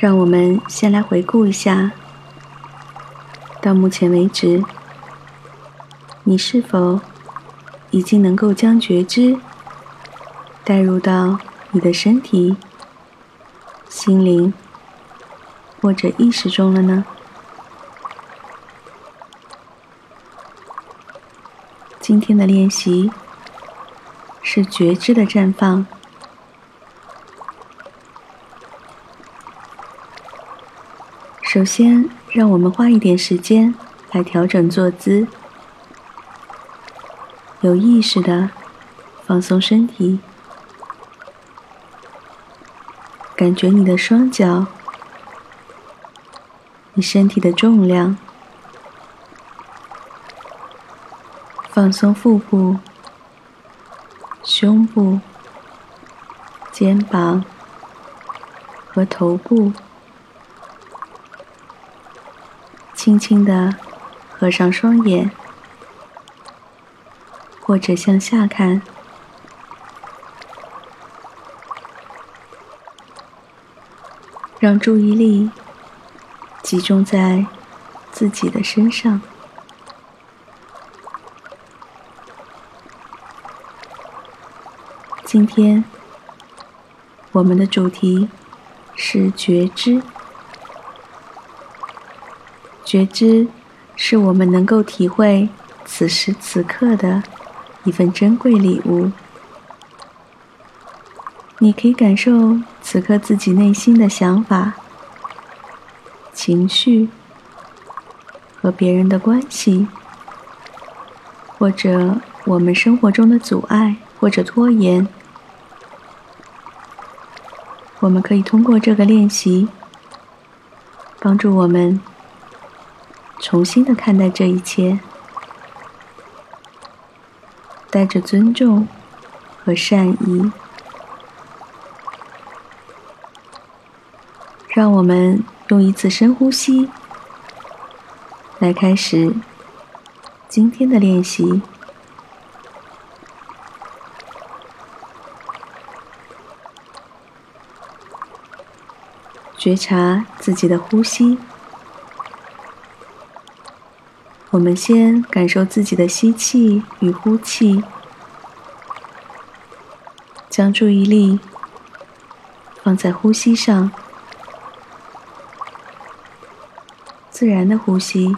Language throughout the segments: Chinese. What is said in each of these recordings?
让我们先来回顾一下，到目前为止，你是否已经能够将觉知带入到你的身体、心灵或者意识中了呢？今天的练习是觉知的绽放。首先，让我们花一点时间来调整坐姿，有意识的放松身体，感觉你的双脚，你身体的重量。放松腹部、胸部、肩膀和头部，轻轻的合上双眼，或者向下看，让注意力集中在自己的身上。今天，我们的主题是觉知。觉知是我们能够体会此时此刻的一份珍贵礼物。你可以感受此刻自己内心的想法、情绪和别人的关系，或者我们生活中的阻碍或者拖延。我们可以通过这个练习，帮助我们重新的看待这一切，带着尊重和善意。让我们用一次深呼吸来开始今天的练习。觉察自己的呼吸。我们先感受自己的吸气与呼气，将注意力放在呼吸上，自然的呼吸，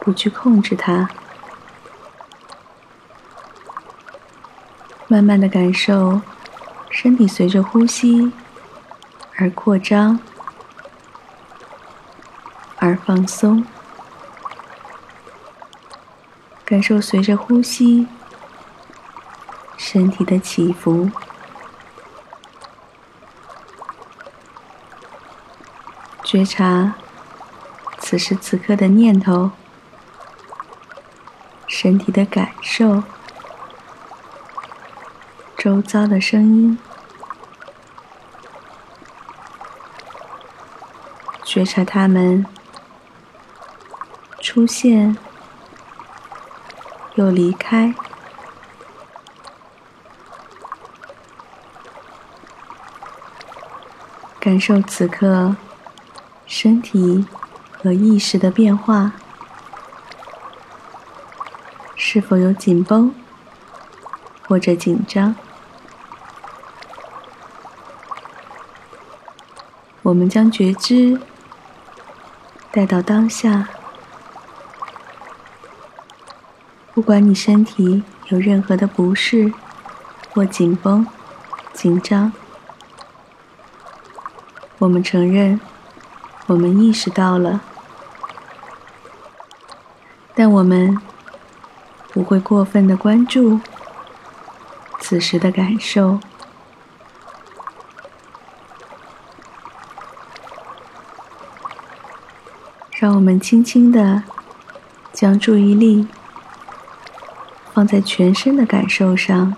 不去控制它，慢慢的感受。身体随着呼吸而扩张，而放松，感受随着呼吸身体的起伏，觉察此时此刻的念头，身体的感受。周遭的声音，觉察它们出现又离开，感受此刻身体和意识的变化，是否有紧绷或者紧张？我们将觉知带到当下，不管你身体有任何的不适或紧绷、紧张，我们承认，我们意识到了，但我们不会过分的关注此时的感受。让我们轻轻的将注意力放在全身的感受上。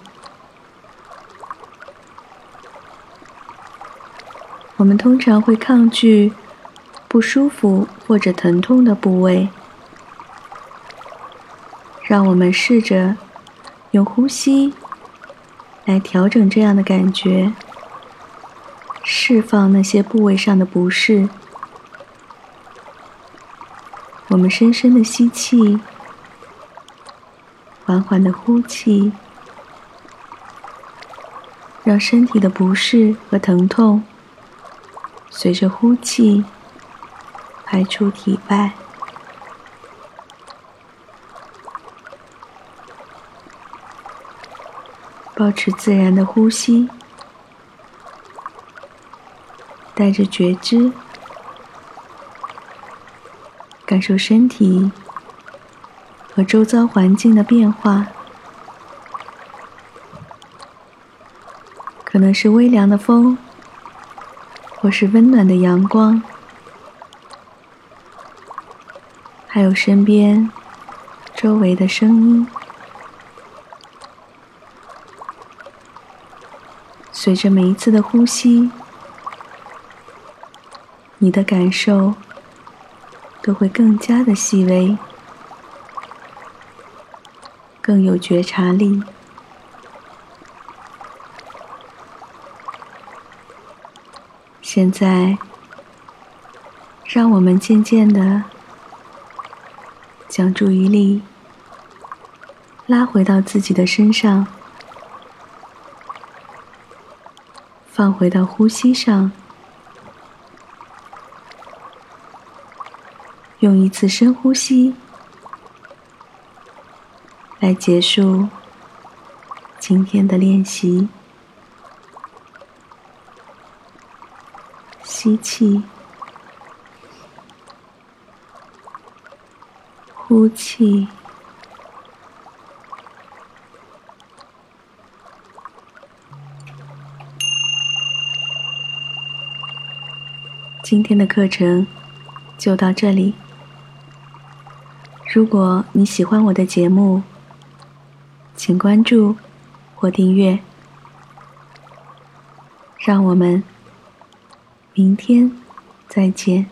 我们通常会抗拒不舒服或者疼痛的部位。让我们试着用呼吸来调整这样的感觉，释放那些部位上的不适。我们深深的吸气，缓缓的呼气，让身体的不适和疼痛随着呼气排出体外。保持自然的呼吸，带着觉知，感受身体和周遭环境的变化，可能是微凉的风，或是温暖的阳光，还有身边周围的声音。随着每一次的呼吸，你的感受都会更加的细微，更有觉察力。现在，让我们渐渐的将注意力拉回到自己的身上。放回到呼吸上，用一次深呼吸来结束今天的练习。吸气，呼气。今天的课程就到这里。如果你喜欢我的节目，请关注或订阅。让我们明天再见。